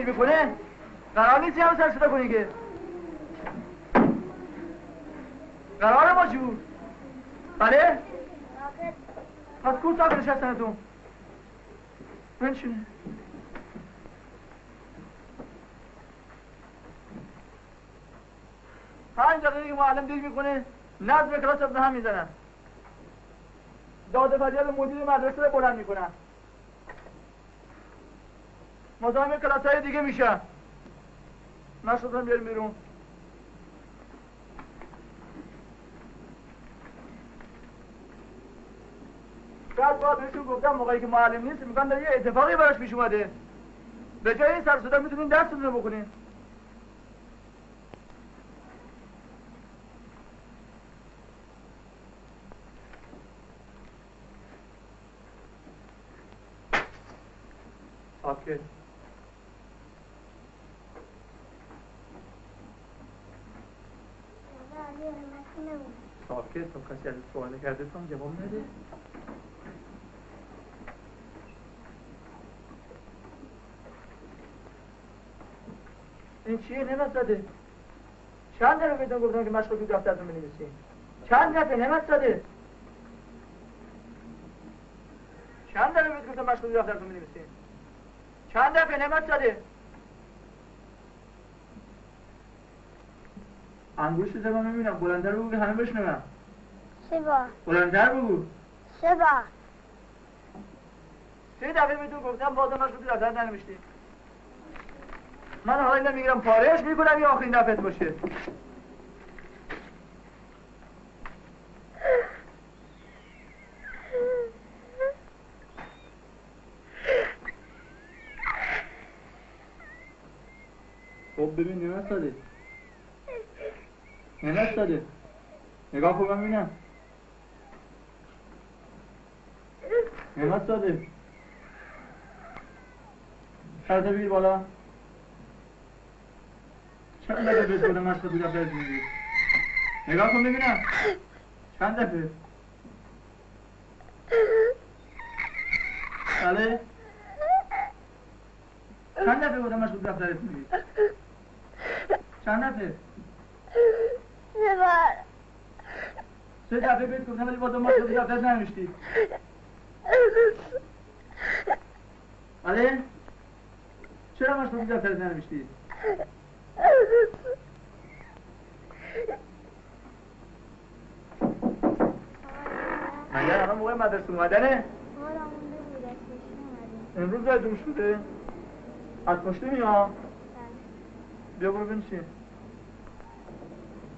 دیر می‌کنه قرار نیست هم سر صدا کنی که. قرار ما جور بله؟ پس کو ساکت نشستنتون بنشینه پنج دقیقه که معلم دیر می‌کنه نظم کلاس به هم می‌زنن. داده فریاد مدیر مدرسه رو بلند می‌کنن. مزاحم کلاس های دیگه میشن مشروط بیاریم بیرون. بعد با بهشون گفتم موقعی که معلم نیست میگن در یه اتفاقی براش پیش اومده. به جای این سر صدا می‌تونین درستون رو بکنین. ساکت ساکت تا کسی از سوال کرده تو جواب نده. این چیه؟ نمت زده چند دفعه بهتون گفتم که مشغول تو دفترتون بنویسین چند دفعه نمت زده چند دفعه بهتون گفتم مشغول تو دفترتون بنویسین چند دفعه نمت انگوشت زمان می‌بینم بلندر بگو که همه بشنوم سه بار بلندر بگو. سه بار سه دفعه بهتون گفتم بازم مشغول تو دفتر ننوشتی. من حالا اینو می‌گیرم پارهش می‌کنم یا آخرین دفعه باشه؟ خب ببین نمت نمت داده. نگاه کن ببینم. نمت داده. سرت بگیر بالا. چند دفعه بهت گفتم مشق تو دفتر بگیر نگاه کن ببینم. چند دفعه؟ بله؟ چند دفعه بودم مشق تو دفترت بگیر چند دفعه سه بار سه دفعه بهت گفتم ولی بازم مشق تو دفتر ننوشتی. بله؟ چرا مشق تو دفتر ننوشتی؟ مگر الان موقع مدرسه اومدنه؟ امروز یادتون شده از پشت میام بیا برو بنشین.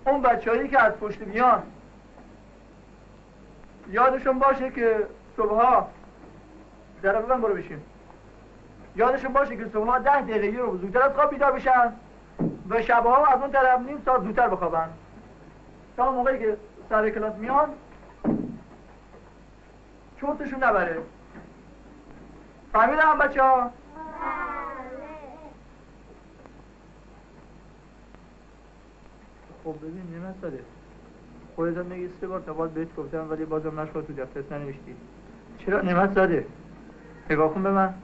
اون بچه هایی که از پشت میان یادشون باشه که صبحها در ببن برو بشین. یادشون باشه که صبحها ده دقیقه رو زودتر از خواب بیدار بشن و شبها از اون طرف نیم ساعت زودتر بخوابن. تا موقعی که سر کلاس میان چوتشون نبره. فهمیدم بچه ها خب ببین نمت داره خودت هم میگی سه بار تا باید بهت گفتم ولی بازم نشکر تو دفترت ننوشتی. چرا نمت زده نگاه کن به من.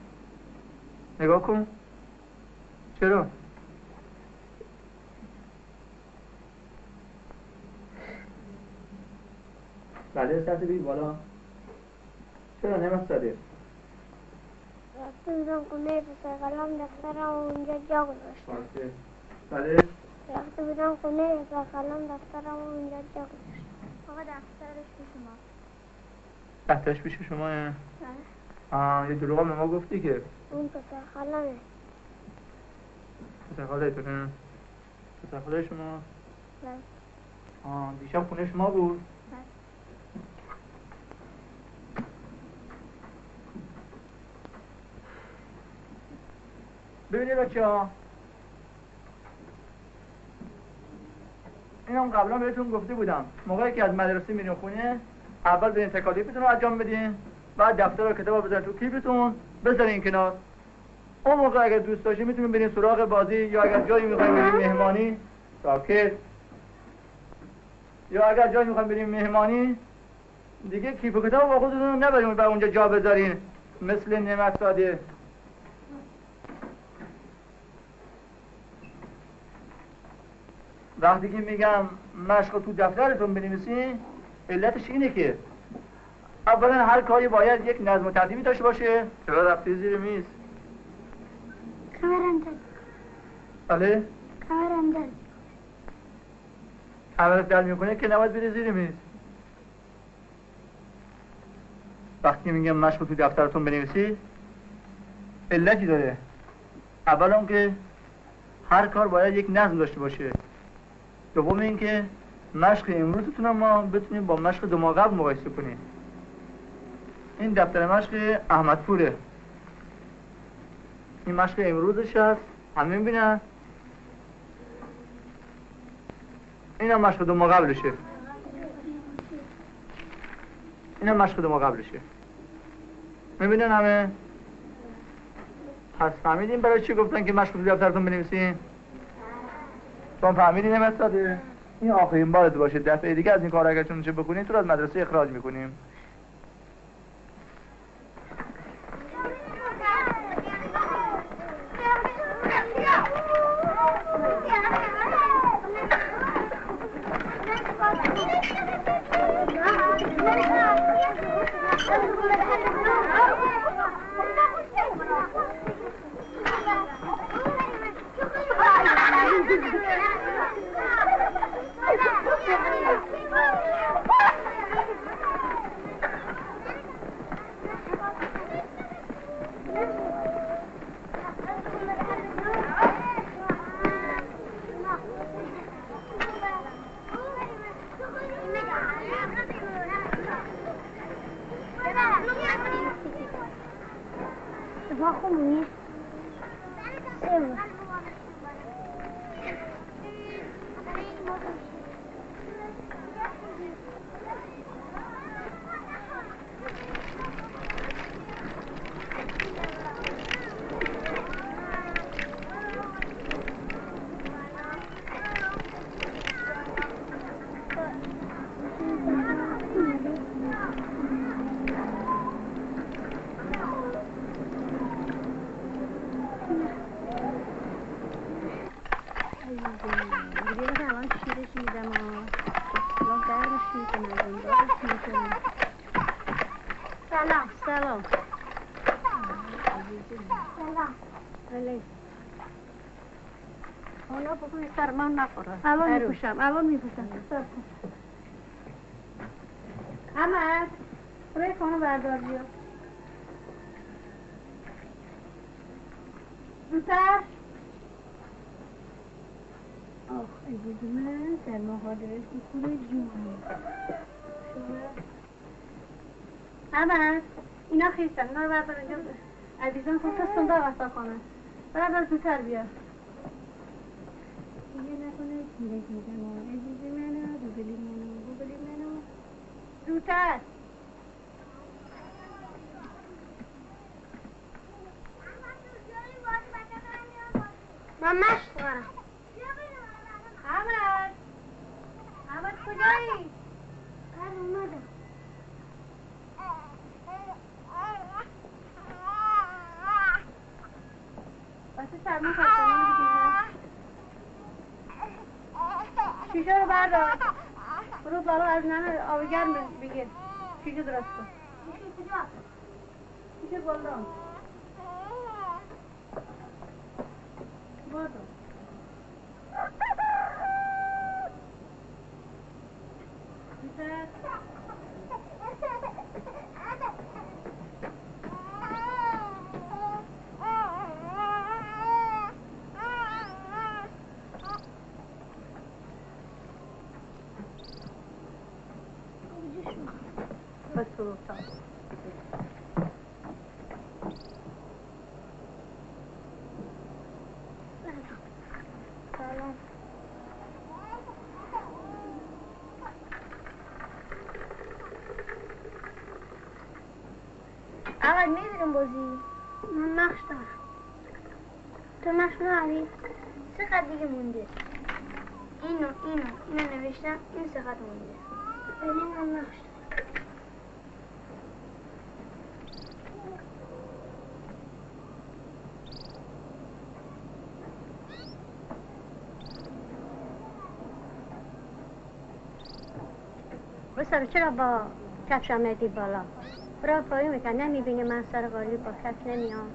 نگاه کن. چرا؟ بله سطح بگی بالا. چرا نمت زده رفته بودم خونه پسر قلم دفترم اونجا جا گذاشتم. باشه بله. رفته بودم خونه پسر قلم دفترم اونجا جا گذاشتم. آقا دفترش به شما. دفترش پیش شما بله آه یه دروغ به ما گفتی که. اون پسر قلمه پسر خالتونه پسر خاله شما؟ بله آه دیشب خونه شما بود؟ بله. ببینید بچه ها این هم قبلا بهتون گفته بودم. موقعی که از مدرسه میرین خونه اول برین تکالیفتون رو انجام بدین بعد دفتر و کتاب بزنین تو کیفتون بذارین کنار. اون موقع اگر دوست داشتین می‌تونین برین سراغ بازی یا اگر جایی می‌خواین برین مهمانی ساکت یا اگر جایی می‌خواین برین مهمانی دیگه کیف و کتاب با خودتون نبرین و اونجا جا بذارین. مثل نعمت داده وقتی که میگم مشق تو دفترتون بنویسین علتش اینه که اولا هر کاری باید یک نظم و ترتیبی داشته باشه. چرا رفتی زیر میز؟ کمرم درد بله؟ کمرم درد کمرت درد می‌کنه که نباید بری زیر میز. وقتی میگم مشق تو دفترتون بنویسی علتی داره. اول اون که هر کار باید یک نظم داشته باشه. دوم اینکه مشق امروزتون ما بتونیم با مشق دو ماه قبل مقایسه کنیم. این دفتر مشق احمد پوره این مشق امروزش هست همه می‌بینن. این هم مشق دو ماه قبلشه. این هم مشق دو ماه قبلشه. می‌بینن همه؟ پس فهمیدین برای چی گفتن که مشق تو دفترتون بنویسین؟ چون فهمیدین نمت داده؟ این آخرین بارت باشه. دفعه دیگه از این کار اگر چون بکنین تو رو از مدرسه اخراج می‌کنیم. الان میپوشم الان میپوشم. احمد روی خانه بردار بیا. زودتر. آخ ای من در مهادرش می‌کنه جون. احمد اینا خیستن. اینا رو بردار اینجا. عزیزان خود کستون در وسط خانه بردار زودتر بیا. می‌زنم عزیز منو ببلی منو ببلی منو زودتر من مشق دارم احمد احمد کجایی؟ من اومدم واسه سرما خواستم شیشه رو بردار برو بالا از ننه آب گرم بگیر شیشه درست کن شیشه گلدان هم بازی. من نقش دارم. تو نقش نداری؟ سه خط دیگه مونده. اینو اینو اینو نوشتم این سه خط مونده. ولی من نقش دارم. بسر چرا با کفشم میدی بالا؟ برا پایی میکن نمی‌بینی من سر قالی با کفش نمیام.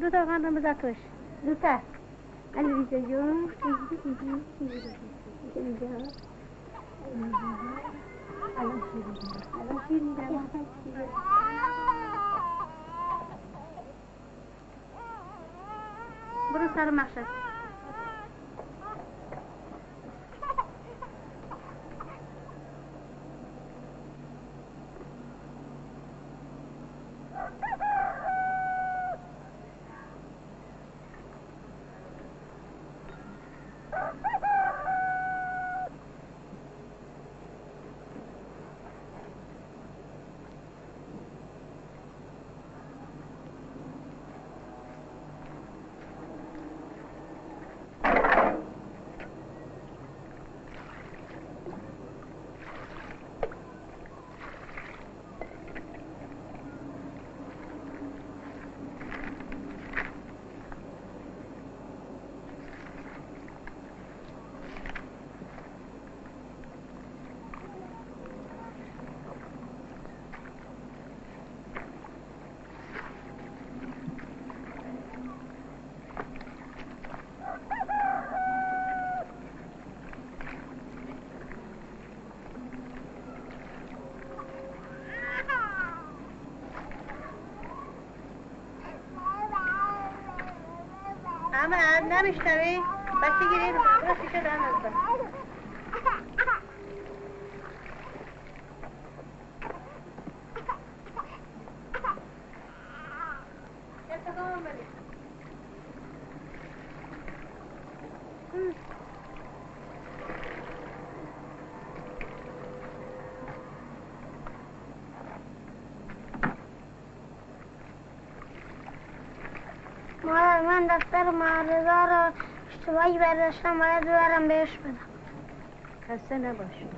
دو تا قندم بذار توش. دو تا. علی ریزه جون. برو سر مخشد اما نمیشنوی؟ بچه گیری رو شیشه در نزده مادر من رو اشتباهی برداشتم باید ببرم بهش بدم. خسته نباشی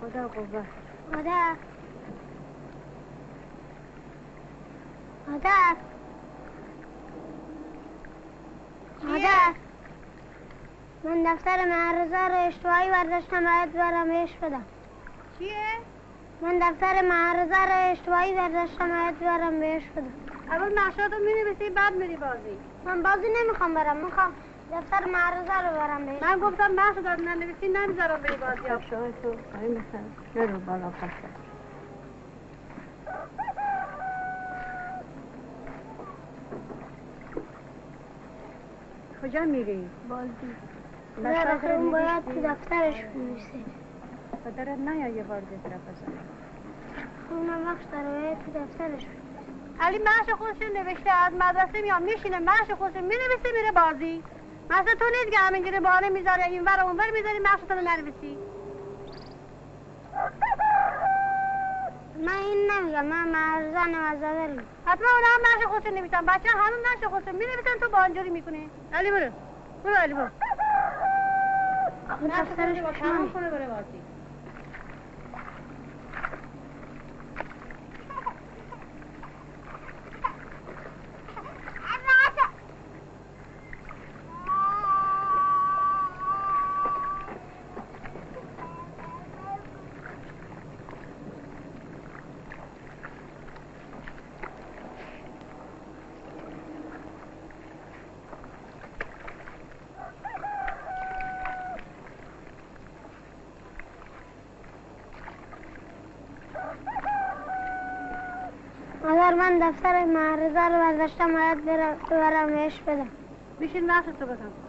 خدا قوت. مادر مادر مادر من دفتر معرضه رو اشتباهی برداشتم باید ببرم بهش بدم. چیه؟ من دفتر معرضه رو اشتباهی برداشتم باید ببرم بهش بدم. اول نقشات رو می‌نویسی بعد میری بازی. من بازی نمی‌خوام برم می‌خوام دفتر معرضه رو برم بهش من گفتم نقش داد ننویسی نمی‌ذارم بری بازی خب، ها تو آقای مثلا نرو بالا پسر کجا میری؟ بازی. رو اون باید؟ تو دفترش بنویسه پدرت نیا یه بار دیگه طرف بزن اونم وقت داره باید تو دفترش بنویسه علی مهش خودش نوشته از مدرسه میام میشینه مهش خودش می‌نویسه میره بازی. مثل تو نیست که همینجوری بانه می‌ذاره این ور اون ور می‌ذاری مهش تو ننویسی. من این نمیگم من نمازه داریم حتما اون هم نقش خودش نویسن. بچه هنوز نقش خودش می‌نویسن تو با اینجوری می‌کنی. علی برو. برو علی برو. دفترش پشمانه کنه بره بازی مادر من دفتر معرضه رو برداشتم باید برم بهش بدم. میشین نقش تو بزن.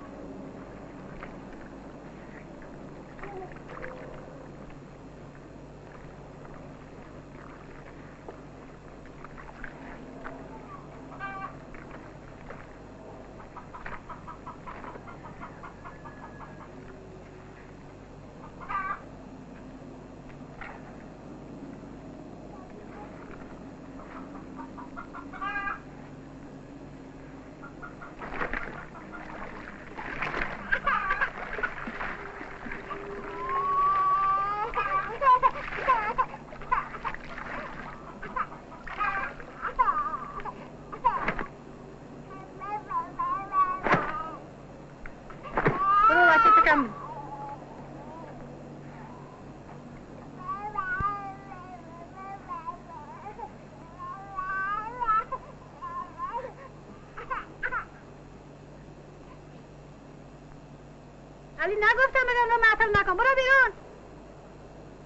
نکن برو بیرون.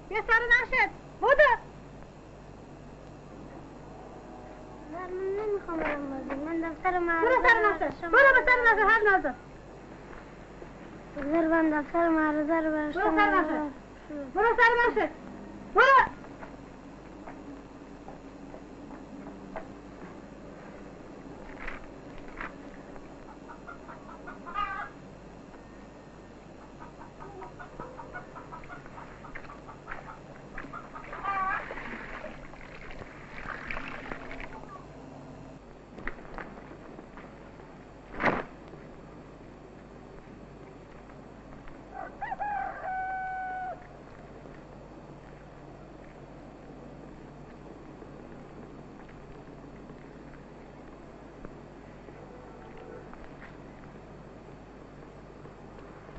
بیا سر نشد بودو. من نمی‌خوام برم بازی. من دفتر برو سر نشد برو به سر نشد هر نازد بذار من دفتر معرضه رو برشتم. برو سر نشد برو سر نشد برو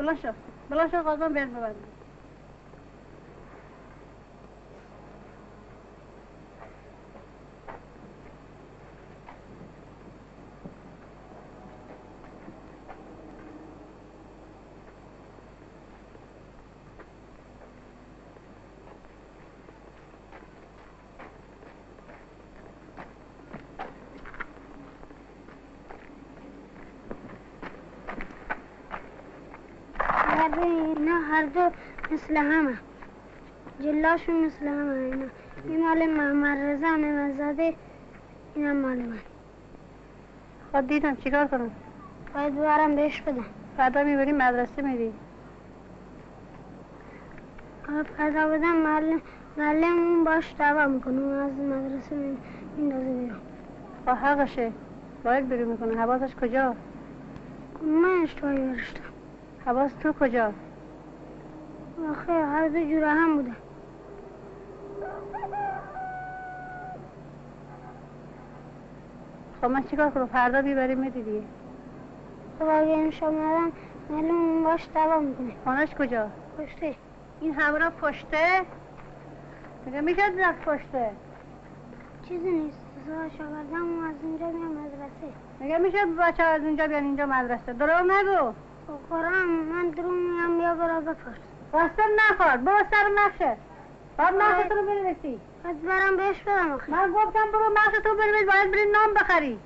بلند شو بلند شو قازم ببند هر اینا هر دو مثل همه. جلاشون مثل همه اینا. این مال محمد رضا نمزاده این هم مال من. خود دیدم چیکار کنم؟ باید ببرم بهش بدم فردا می‌بری مدرسه میری فردا بدم معلم معلم اون باش دعوا می‌کنه. اون از مدرسه می- میندازه بیرون. با حقشه. باید بری می‌کنه. حواسش کجا؟ من اشتباهی برشتم حواس تو کجا؟ آخه هر دو جوره هم بوده. خب من چیکار کنم؟ فردا بیبری میری دیگه. خب اگه امشب ندم معلم اون باش دعوا می‌کنه. خانش کجا؟ پشته. این همراه پشته؟ میگه میشه رفت پشته؟ چیزی نیست. زاش آوردم از اینجا میام مدرسه. میگه میشه بچه از اینجا بیان اینجا مدرسه؟ درو نگو. خب من درو میگم بیا برو بپرس. راستم نخواد برو سر نقشه باید نقشه تو رو بنویسی. باید برم بهش بدم من گفتم برو نقشه تو بنویس باید بری نام بخری.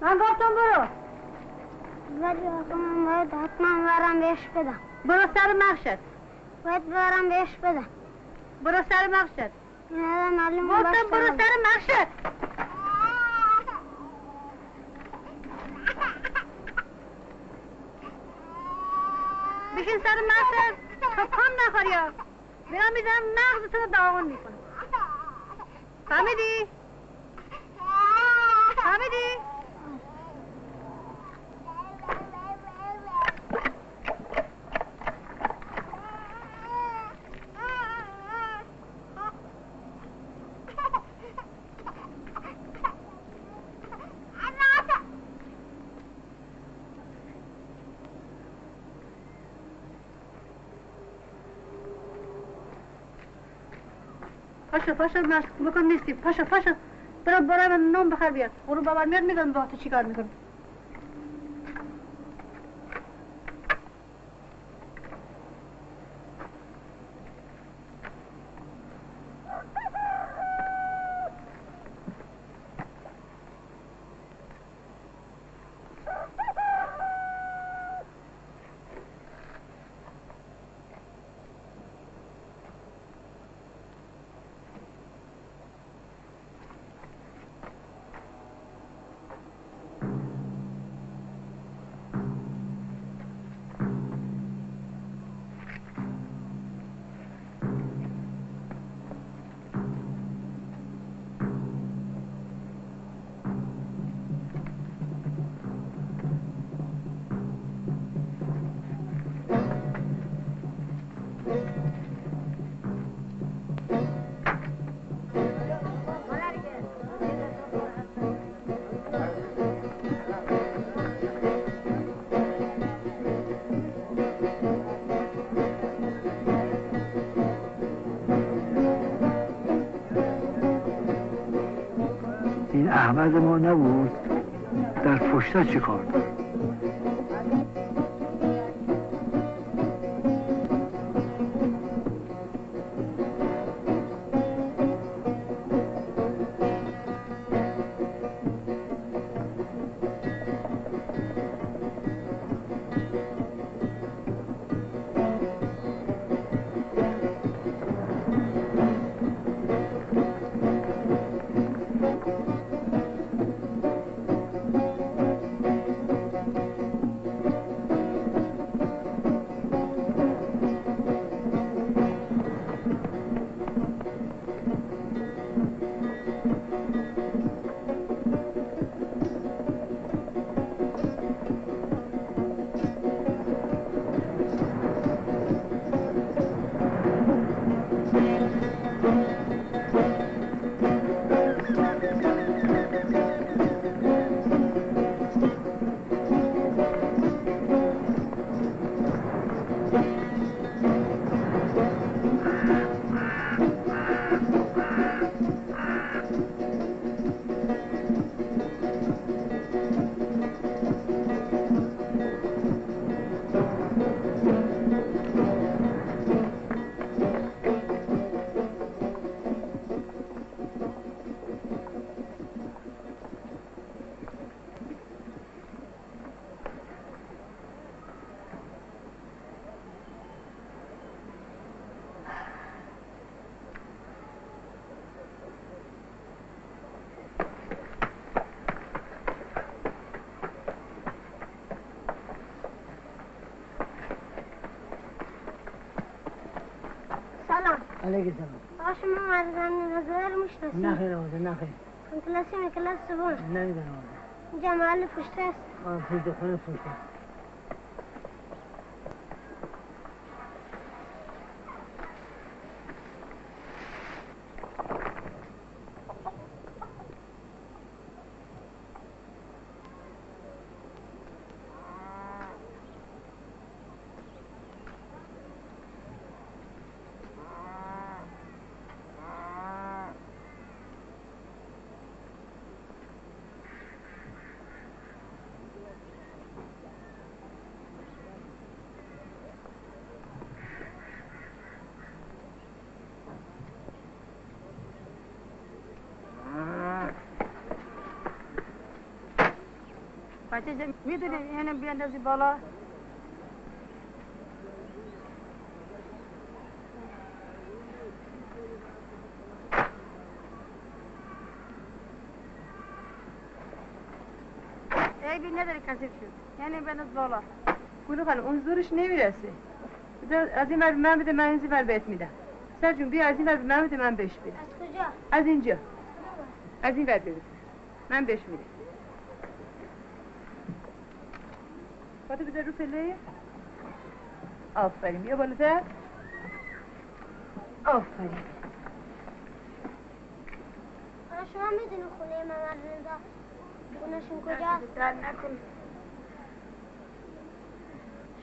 من گفتم برو. ولی آخه من باید حتما برم بهش بدم. برو سر نقشت. باید برم بهش بدم. برو سر باش گفتم برو سر نقشت. بشین سر نقشت. تا کام نخوری ها میرم می‌زنم مغز تو رو داغون می‌کنم فهمیدی؟ فهمیدی؟ پاشو پاشو مشق بکن نیستی. پاشو پاشو برو برو من نام بخر بیاد غروب بابا میاد میدون با تو چیکار می‌کنی احمد ما نبود در پشتا کار علیک السلام آقا شما مرزان نظر رو می‌شناسی نه خیر آمده نه خیر. من کلاسی می کلاس سوم. نمی‌دونم آمده اینجا محل پشت است. آه پشت خونه پشت بچه می‌دونی اینو بیاندازی بالا عیبی نداره کسی شد یعنی بنداز بالا گلو خانم اون زورش نمی‌رسه از این ور به من بده من از این ور بهت میدم سر جون بیا از این ور به من بده من بهش بدم از کجا از اینجا از این ور بده من بهش میدم پاتو بذار رو پله آفرین بیا بالاتر آفرین آقا شما می‌دونی خونه ممر رضا خونهشون کجاست؟ در نکن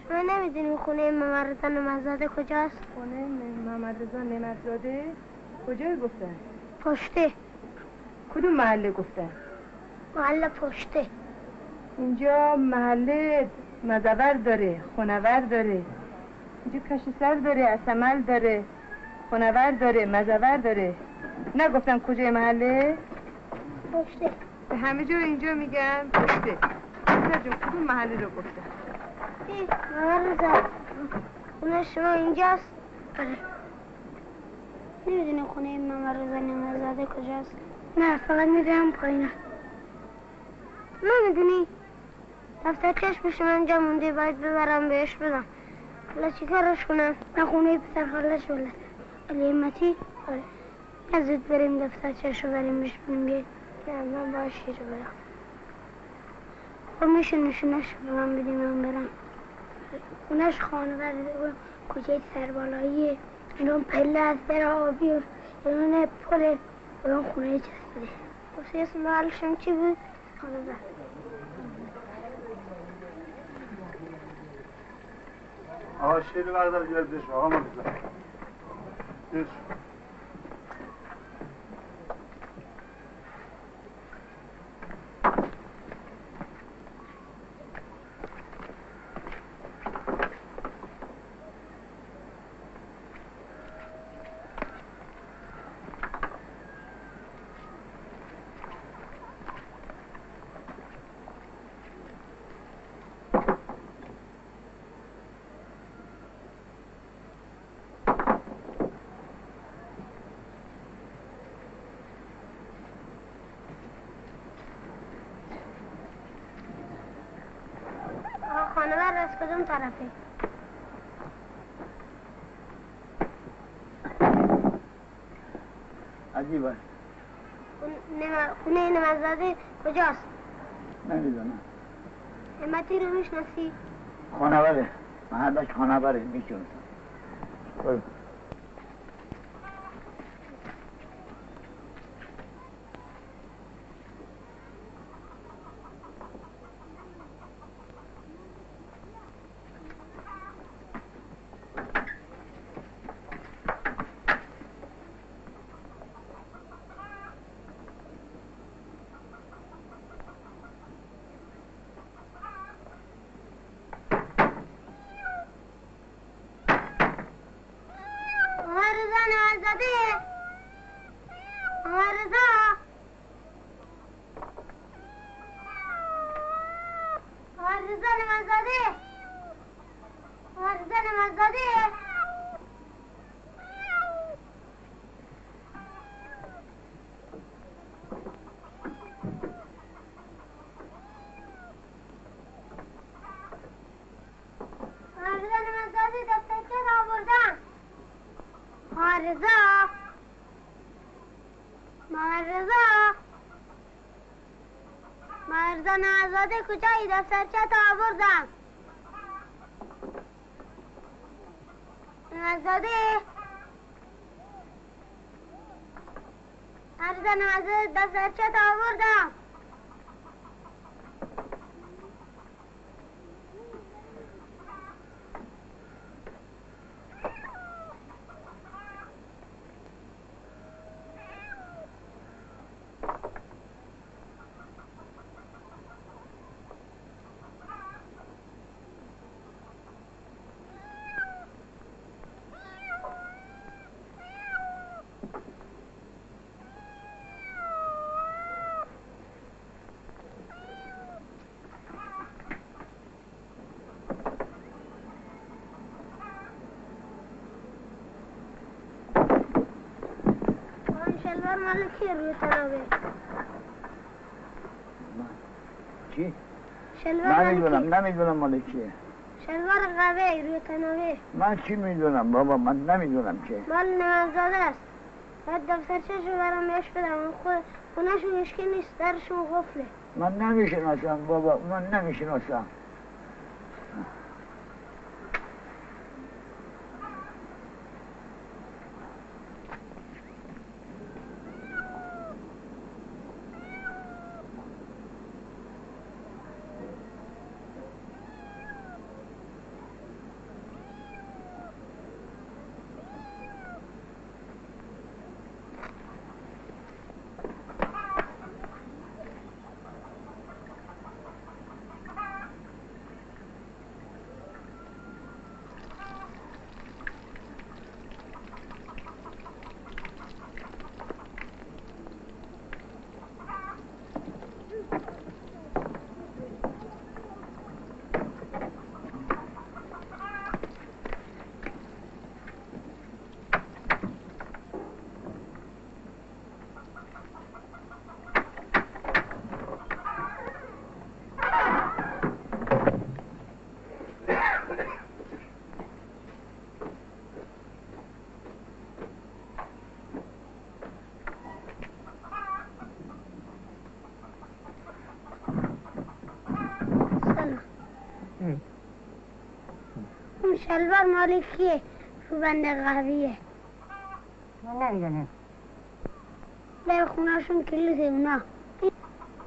شما نمی‌دونی خونه ممر رضا نمازاده کجاست؟ خونه محمد رضا نعمتزاده کجای گفتن پشته. کدوم محله گفتن محل پشته. اینجا محله مزور داره خونور داره. اینجا کشت سر داره اسمل داره. خونور داره مزور داره. نگفتم کجای محله؟ پشته. همه جا اینجا میگن پشته. پسر جون کدوم محله رو ممر رضا خونه شما اینجاست؟ آره. نمی‌دونی خونه ممر رضا نمازاده کجاست. نه فقط می‌دونم پایینه. نمی‌دونی؟ دفتر چشمش من اینجا مونده باید ببرم بهش بدم. حالا چی کارش کنم؟ خونه پسر خالش ولی علی امتی آره. نه زود بریم دفتر چشم رو بریم بهش بیاید نه من باش رو برم. خب میشه نشونش به من بدیم من برم. خونش خانه و کوچه سربالاییه اینون پله از در آبی و اینون پل. و اون خونه چسبیده. واسه اسم محلشم چی بود؟ خانه بر آقا شیر بردار بیار بش آقا مرزا بش آقا خانه بر از کدوم طرفه؟ عجیبه خون- نم- خونه نمازاده کجاست؟ نمی‌دونم همتی رو می‌شناسی؟ خانواره محلش خانواره میشونم برو آقا رضا نمازاده آقا رضا آقا رضا نمازاده آقا رضا نمازاده آقا رضا نمازاده دفترچه را آوردن آقا رضا مرزا نوزاده کجایی دفترچه تا آوردم. نوزاده مرزا نوزاده دفترچه تا آوردم آن شلوار کی روی تنابه چی؟ شلوار نمی‌دونم کی؟ نمی‌دونم مال کیه. شلوار قوی روی تنابه من چی می‌دونم بابا؟ من نمی‌دونم که. مال نوزاده است. باید دفترچهشو برام بهش بدم. اون خود خونهشون مشکل نیست. درشون قفله. من نمی‌شناسم بابا. من نمی‌شناسم سلام اون شلوار مال کیه؟ بند قویه. من نمی‌دونم. در خونهشون کلیده اونا.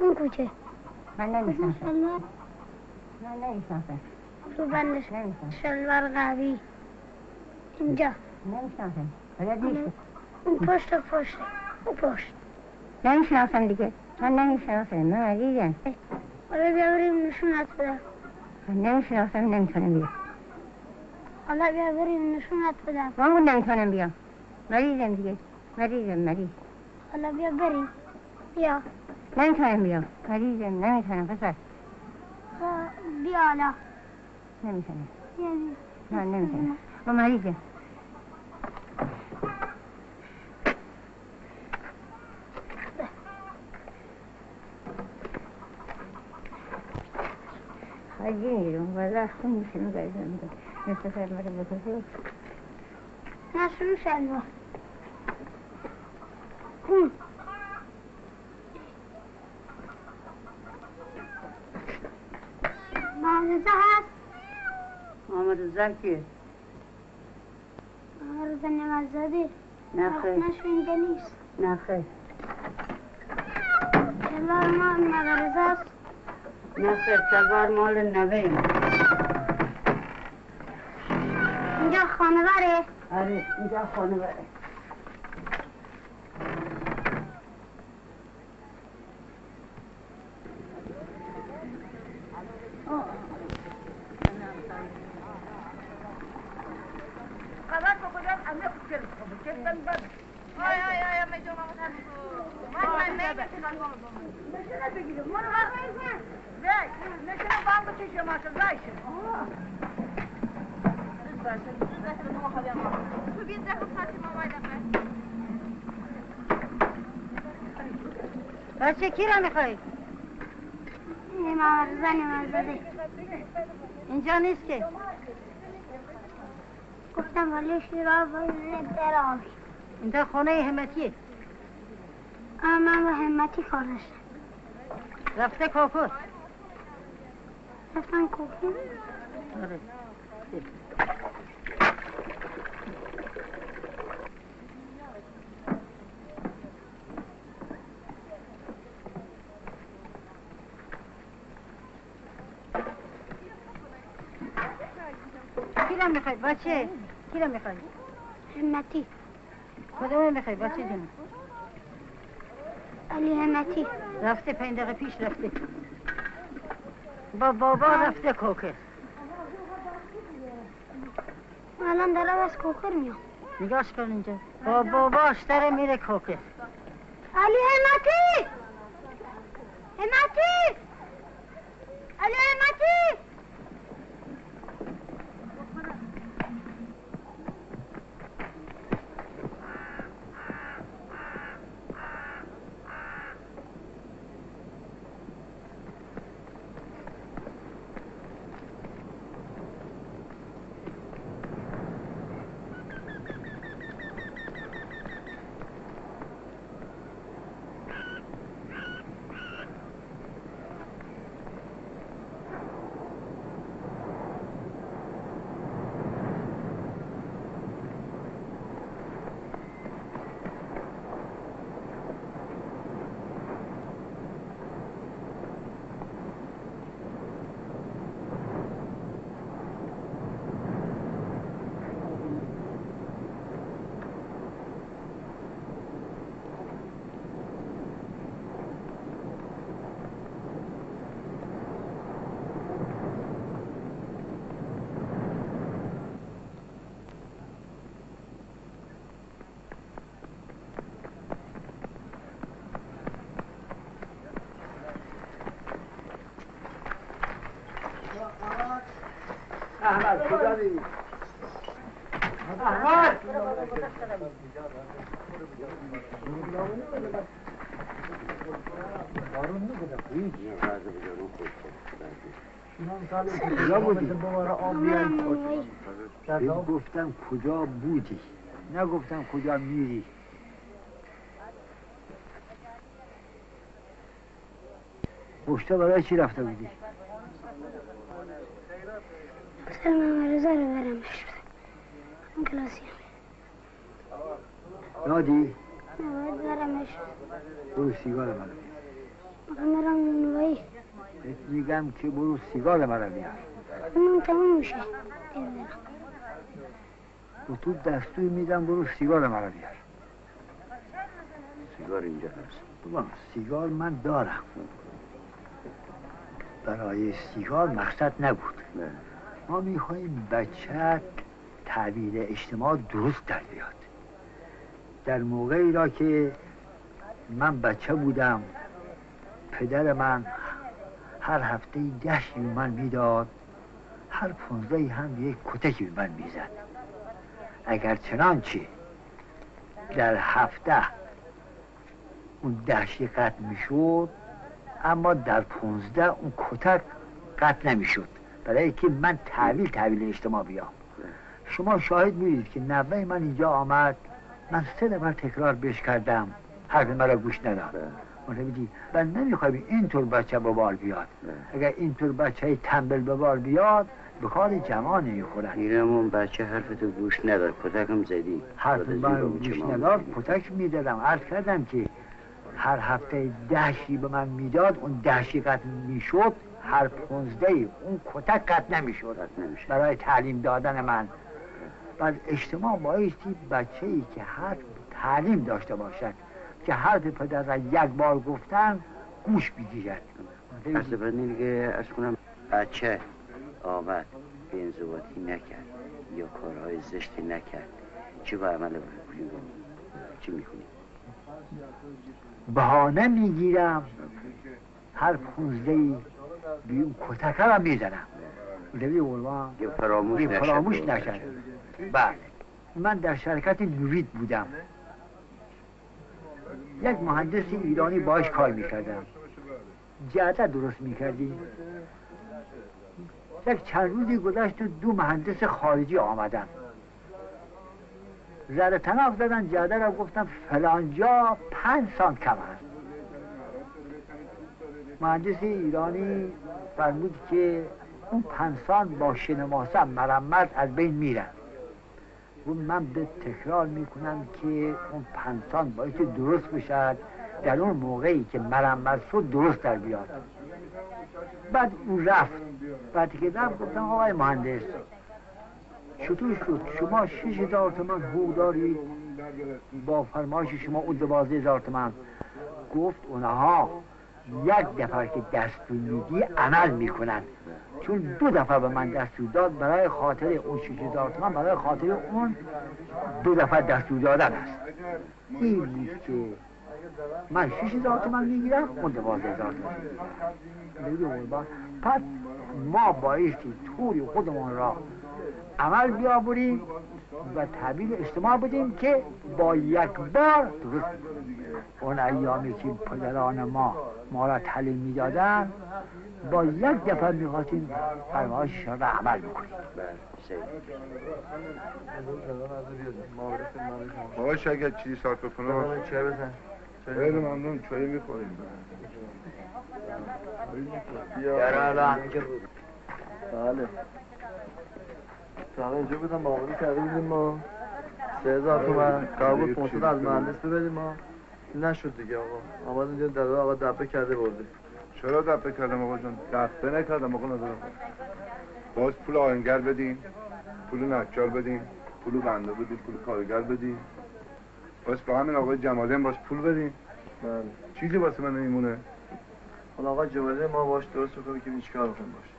اون کوچه. من نمی‌شناسم. شلوار؟ من نمی‌شناسم. نمی‌شناسم. شلوار قوی. اینجا. نمی‌شناسم. اون پشت پشت. اون پشت. نمی‌شناسم دیگه. من نمی‌شناسم. من عزیزم. حالا بیا بریم نشونت بدم من نمی‌شناسم. نمی‌تونم بیام. حالا بیا بریم نشونت بدم. من نمی‌تونم بیام. مریضم دیگه. مریضم مریض. حالا بیا بریم. بیا. نمی‌تونم بیام. مریضم نمی‌تونم. پسر. بیا حالا. نمی‌تونم. بیا بیا. من نمی‌تونم. من مریضم خیلی میرم ولی خون میشه میگردم مثل فرمار بکشه اون مغزه هست؟ محمد زکی مغزه نمازاده نه خیر. نشون اینجا نیست. نه خیر. شلوار ما مغرزه است؟ نه خیر. سلوار مال نویم اینجا خانواره آره اینجا خانه می‌خوای؟ این مغرزه نمازاده اینجا نیست که. گفتم ولی شیرا باید در اینجا خانه همتیه. اما من با همتی کار داشتم. رفته کاکر. کوکی آره کی بچه کی رو می‌خوای همتی کدوم می‌خوای بچه جون علی همتی رفته پنج دقیقه پیش رفته با بابا رفته کوکر الان دارم از کوکر میام نگاش کن اینجا با باباش داره میره کوکر علی همتی همتی علی همتی احمد کجا احمد کجا بودی؟ گفتم کجا بودی نگفتم کجا میری پشتا برای چی رفته بودی؟ پسر مامان رضا رو برمش بدم کلاسی دادی؟ نباید برمش برو سیگار مرا بیار. می‌خوام برم نونوایی بهت میگم که برو سیگار مرا بیار. اونم تموم میشه و تو دستور میدم برو سیگار مرا بیار. سیگار اینجا هست. بابا سیگار من دارم. برای سیگار مقصد نبود. نه. ما می‌خوایم بچه تحویل اجتماع درست در بیاد. در موقعی را که من بچه بودم پدر من هر هفته ده من می‌داد هر پونزده هم یک کتکی به من می‌زد. اگر چنانچه در هفته اون دهشی قطع می‌شد اما در پونزده اون کتک قطع نمی‌شد. برای که من تحویل تحویل اجتماع بیام. شما شاهد بودید که نوه من اینجا آمد من سه دفعه تکرار بهش کردم. حرف مرا گوش نداد. متوجهی من نمی‌خوایم اینطور بچه به بار بیاد. اگر اینطور بچه تنبل به بار بیاد به کار جوان نمی‌خورن اینمون بچه حرفتو گوش نداد. کتکم زدی. حرف من گوش نداد. کتک می‌دادم. عرض کردم که هر هفته دهشی به من می‌داد اون دهشی قطع می‌شد. هر پونزده اون کتک نمی‌شد. قطع نمیشه. برای تعلیم دادن من. بعد اجتماع بایستی بچه ای که هر تعلیم داشته باشد که حرف پدر را یک بار گفتن گوش بگیرد. از بعد دیگه از کنم بچه آمد. به انضباطی نکرد. یا کارهای زشتی نکرد. چه با عمل چی می‌کنیم بهانه می‌گیرم. هر پونزده ای بیون کتکه را می‌زنم قربان یه فراموش فراموش نشد. بله. من در شرکت نوید بودم. یک مهندس ایرانی باش کار می‌کردم. جعده درست می‌کردیم یک چند روزی گذشت و دو مهندس خارجی آمدن. زر تناف دادن جعده را گفتم فلانجا پنج سانت کم مهندس ایرانی فرمود که اون پنسان با شنماسم مرمت از بین میرن. و من به تکرار می‌کنم که اون پنسان باید که درست بشد در اون موقعی که مرمت شد درست در بیاد. بعد او رفت. بعد که رفت گفتم آقای مهندس چطور شد؟ شما شش هزار تومن حقوق دارید؟ با فرمایش شما او دوازده هزار تومن گفت اونها یک دفعه که دستور میدی عمل می‌کنن چون دو دفعه به من دستور داد برای خاطر اون شش تومن برای خاطر اون دو دفعه دستور دادن است این بود که من شش هزار تومن می‌گیرم اون دوازده هزار تومن. پس ما بایستی طوری خودمون را عمل بیاوریم و تحویل اجتماع بدیم که با یک بار درست. اون ایامی که پدران ما ما را تعلیم می‌دادن با یک دفعه می‌خواستیم فرمایش را عمل بکنیم. باش اگر چیزی صرف کنه چه بزن. خیلی ممنون. چایی می‌خوریم. بله. فقط اینجا بودم معامله کرده بودیم ما. سه هزار تومن قرار بود 500 از مهندس ببریم ما. نشد دیگه آقا. آمد اینجا در آقا دبه کرده برده. چرا دفعه کردم آقا جان؟ دفعه نکردم آقا ندارم باز پول آهنگر بدین پول نجار بدین پول بنده بدین پول کارگر بدین. باز با همین آقای جمالی هم باز پول بدین. بله. چیزی واسه من نمیمونه. حالا آقا جوالی ما باش درست بکنیم که چیکار بکنیم باش.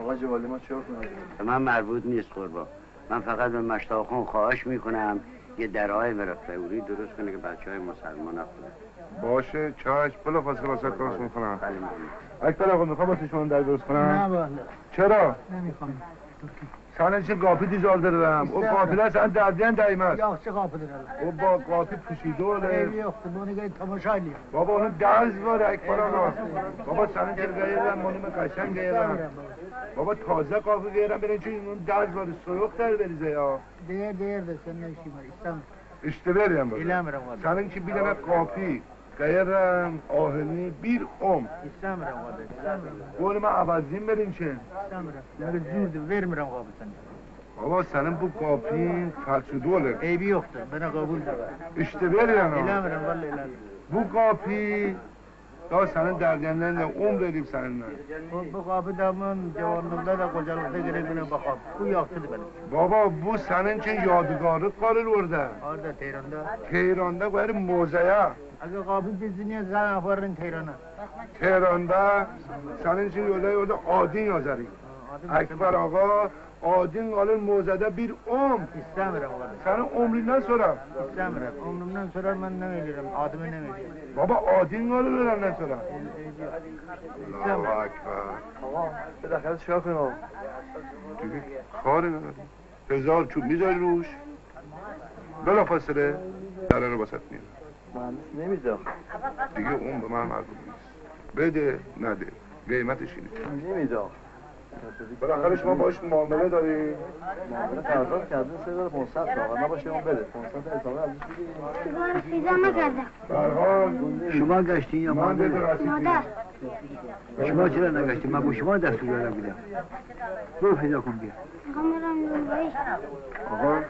آقا جوالی ما کنیم به من مربوط نیست قربان من فقط به مشتاق خان خواهش می‌کنم یه درهای فوری درست کنه که بچه های مسلمان نخورن. باشه چشم بلا فاصله واسه درست می‌کنم خیلی ممنون. اکبر آقا می‌خوام واسه شما در درست کنم؟ نه چرا؟ نمی‌خوام. سانه چه قاپی دیزال دارم. او قاپی دردین دایم است یا چه قابل دارم او با قاپی پوشیده وله بیفته بونگه تماشا لیم بابا اونو درز باره اکبر آقا. بابا سانه چه گیرم مانیم قشنگ گیرم. بابا تازه قاپی گیرم برین چون اون درز باره. سروخ در بریزه یا؟ دیر دیر دستن نشیم. استم اشتباری هم باره ایلام رو واده سانه چه بیدن قاپی گیرم آهنی بیر ام استم رو واده استم رو گونه ما عوضیم برین چه؟ استم رو مگه زود ور میرم قابلتن بابا سانه بو قاپی فرسودوله ای بیفته بنا قبول دارم. اشتباری هم ایلام رو والله ایلام بو قاپی دا سنه دردیندن عمر داریم سنه نه bu kapıdamın cavanlığında da kocalıkta güne güne bakalım. Bu yaktı beni. بابا بو سنن چه یادگاری قرار ورده Orada Tehran'da. تهرانده باید موزه Aga kapı dizini zan afarın Tehran'a. تهرانده سنن چه یوله یوله آدین یازاری اکبر آقا آدین قالın موزده bir om İstemiyorum oğlum. senin umrinden sonra İstemiyorum. Ömrümden sonra ben ne veririm? Adımı ne veririm? baba adin قالın ölenden sonra İstemiyorum. Ekber آقا بالاخره چیکار کنیم آقا؟ دیگه کاری نداری هزار چوب می‌ذاری روش. بلا فاصله دره رو باسط میره مهندس نمیده دیگه اون به من مربوط نیست. بده نده. قیمتش اینه. نمیده آقا بالاخره شما باش معامله داری معامله قرارداد کردن 3500 تا. نباشه اون بده. 500 حسابه ازش بگیریم شما گشتین یا من بده مادر؟ شما چرا نگشتین؟ من با شما دستور داده بودم. برو پیدا کن بیا. آقا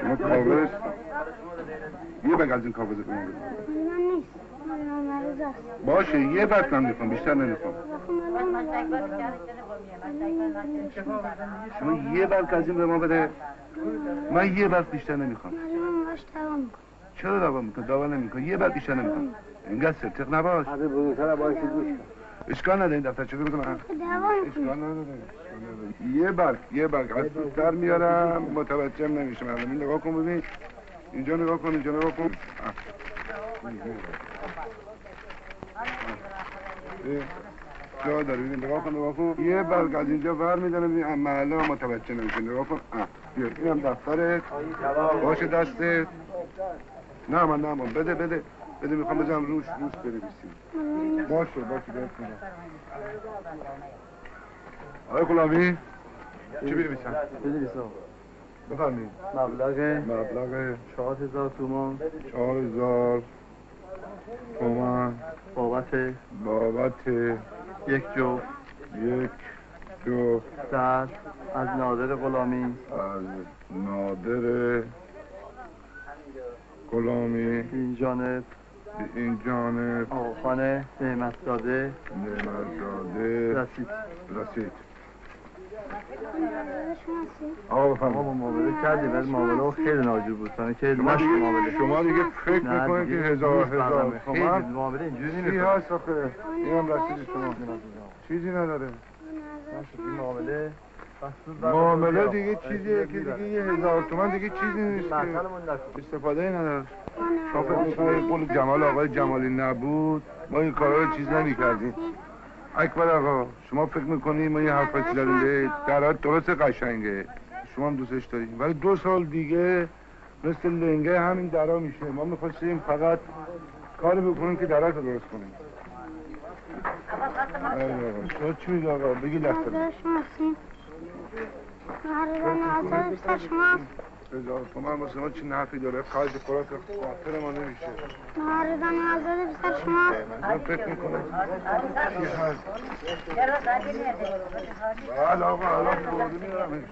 شما کاغذ یه بگ از این کاغذ به من بده. باشه یه من می‌خوام بیشتر نمی‌خوام. شما یه بگ از این به ما بده. من یه بگ بیشتر نمی‌خوام. دوام چرا دعوا می‌کنه دعوا نمی‌کنه یه بگ بیشتر نمی‌خوام. اینقدر ستق نباش. هذا بزرگتر باید گوش کن. اشکال نداره این دفتر چه بکنم دوام اشکال نداره. یه برگ یه برگ. از در میارم. متوجه نمیشه مردم این نگاه کن ببین. اینجا نگاه کن اینجا نگاه کن. جا داره ببین نگاه کن نگاه کن. یه برگ از اینجا ور میدنه ببین اه، محله ها متوجه نمیشه نگاه کن. بیا اینم دفترت. باشه دستت. نه من نه من. بده بده. بده می‌خوام بزنم روش روش بنویسیم. باشه باشه میدم. آقای غلامی چی بنویسم؟ بنویس آقا. بفرمایید. مبلغ مبلغ 4000 تومان. چهار هزار تومن بابت بابت یک جو. یک دو صد از نادر غلامی. از نادر غلامی. این جانب. به این جانب. آقاخانه نعمتزاده. نعمتزاده. رسید. رسید. شما آقا ما بفرمایید با معامله کردیم ولی معامله خیلی ناجور بود. که شما نشد معامله شما دیگه فکر می‌کنید که هزار هزار. خیلی تومن معامله اینجوری چی نمی‌کنه. هست آخه؟ اینم رسید شما. چیزی نداره. معامله معامله. دیگه چیزیه که دیگه یه هزار تومن دیگه چیزی نیست استفاده ای نداره. شما فکر می‌کنید قول جمال آقای جمالی نبود. ما این کارا رو چیز نمی کردیم اکبر آقا شما فکر می‌کنید ما یه حرفی داریم؟ به درات درست قشنگه. شما هم دوستش داریم ولی دو سال دیگه مثل لنگه همین درا میشه. ما می‌خواستیم فقط کاری بکنیم که درات رو درست کنیم. آقا. چی میگه آقا؟ بگی لحظه هزار تومن واسه ما چی نفعی داره؟ خرج خوراک خاطر ما نمیشه. معرضم حضرت پسر شما من فکر می‌کنم چی هست. بله آقا الان برده میارم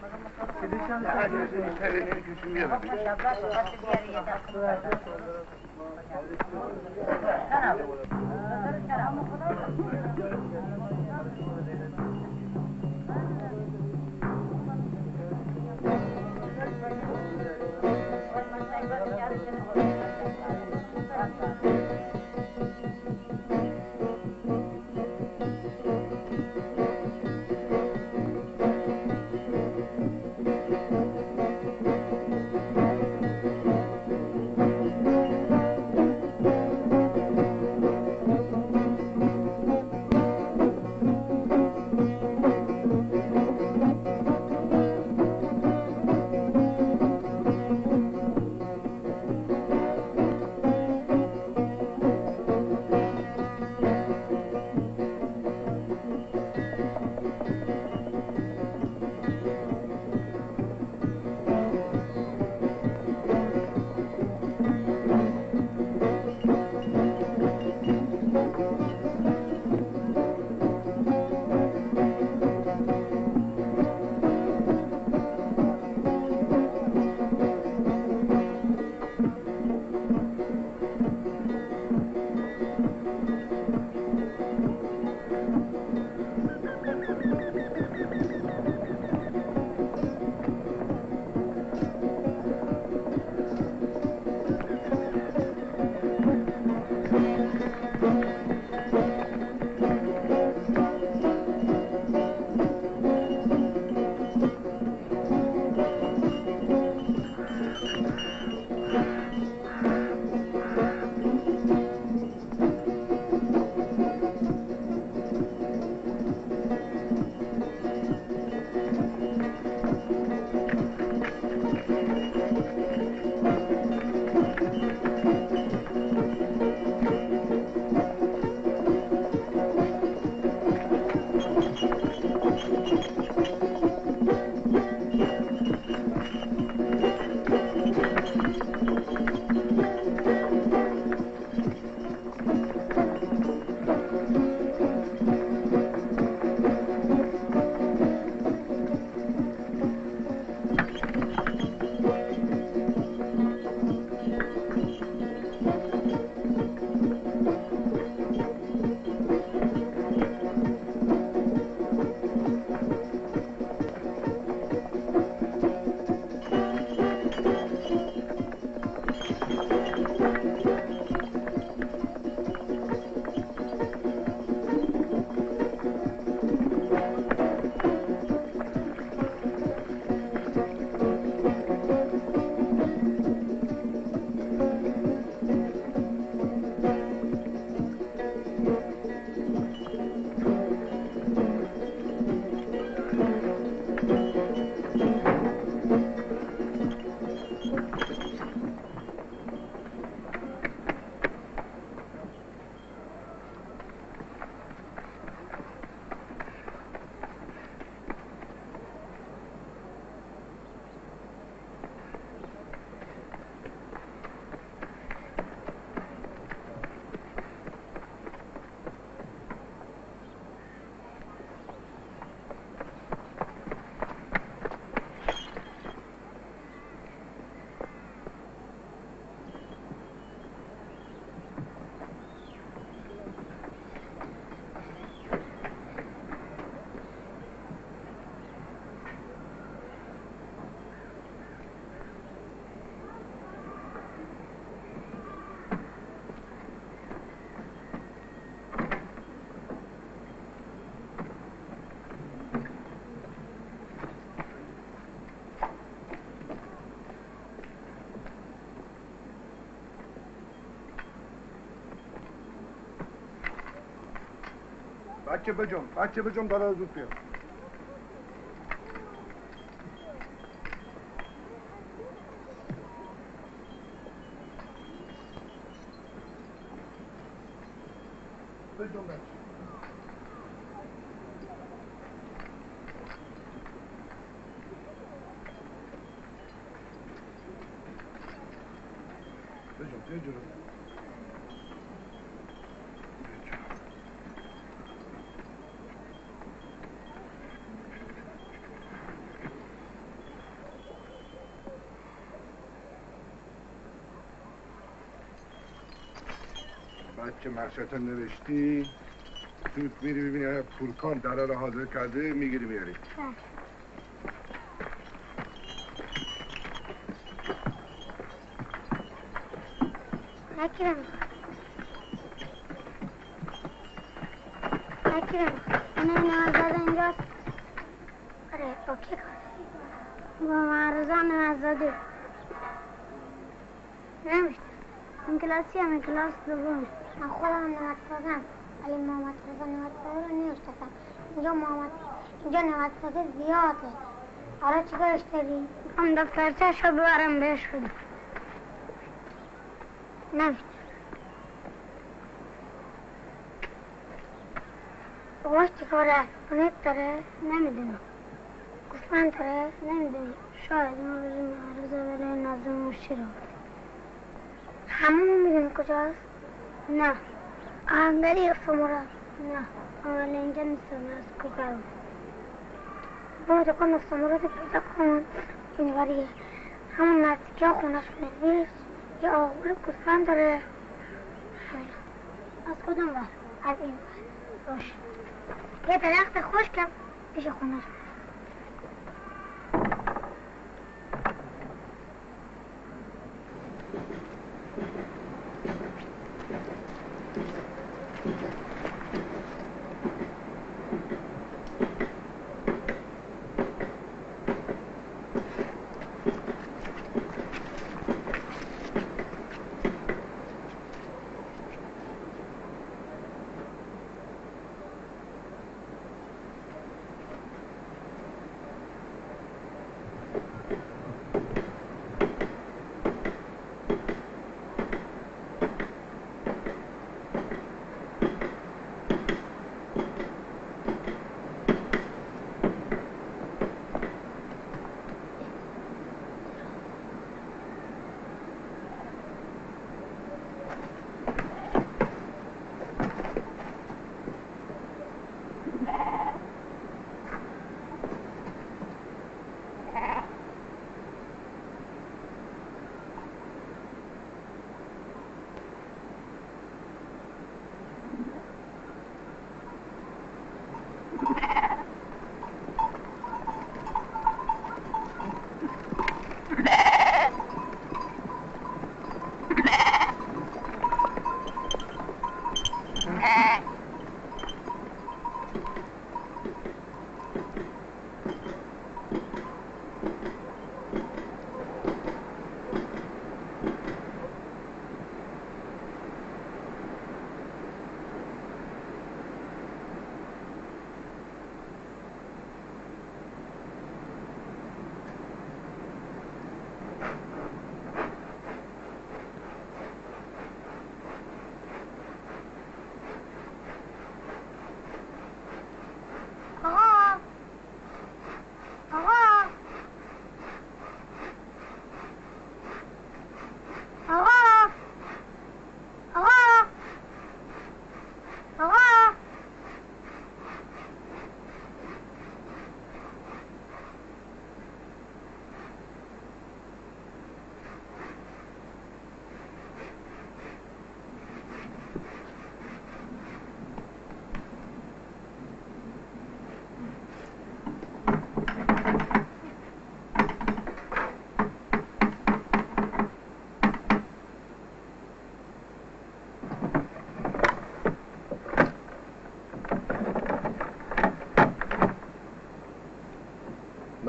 بچه بجم بچه بجم داره زود بیا بجم بچه بجم بیا بچه مقشت نوشتی زود میری ببینی پولکان در رو حاضر کرده می‌گیری میاری نکرم نکرم اینه نوزده اینجاست. آره اوکی. با معرضان نوزده نمیشه این کلاسی هم کلاس دوم من خودم نوت دادم ولی محمد رضا نوت داده رو نمیشتم اینجا محمد اینجا نوت داده زیاده آره چیکارش داری؟ هم دفترچهش رو ببرم بهش بدم نمیشه باباش چیکاره؟ خونت داره؟ نمی‌دونم گوسفند داره؟ نمی‌دونم شاید ما بریم عرضه بره نازم مشتی رو همون می‌دونی کجاست؟ نه آهنگری یا سمورا؟ نه اینجا نیستم از کوکارو برو دکان سمورا رو پیدا کن این وریه همون نزدیکی ها خونش نویس یه آقور گوسفند داره از کدوم بر؟ از این بر باشه یه درخت خشکم پیش خونش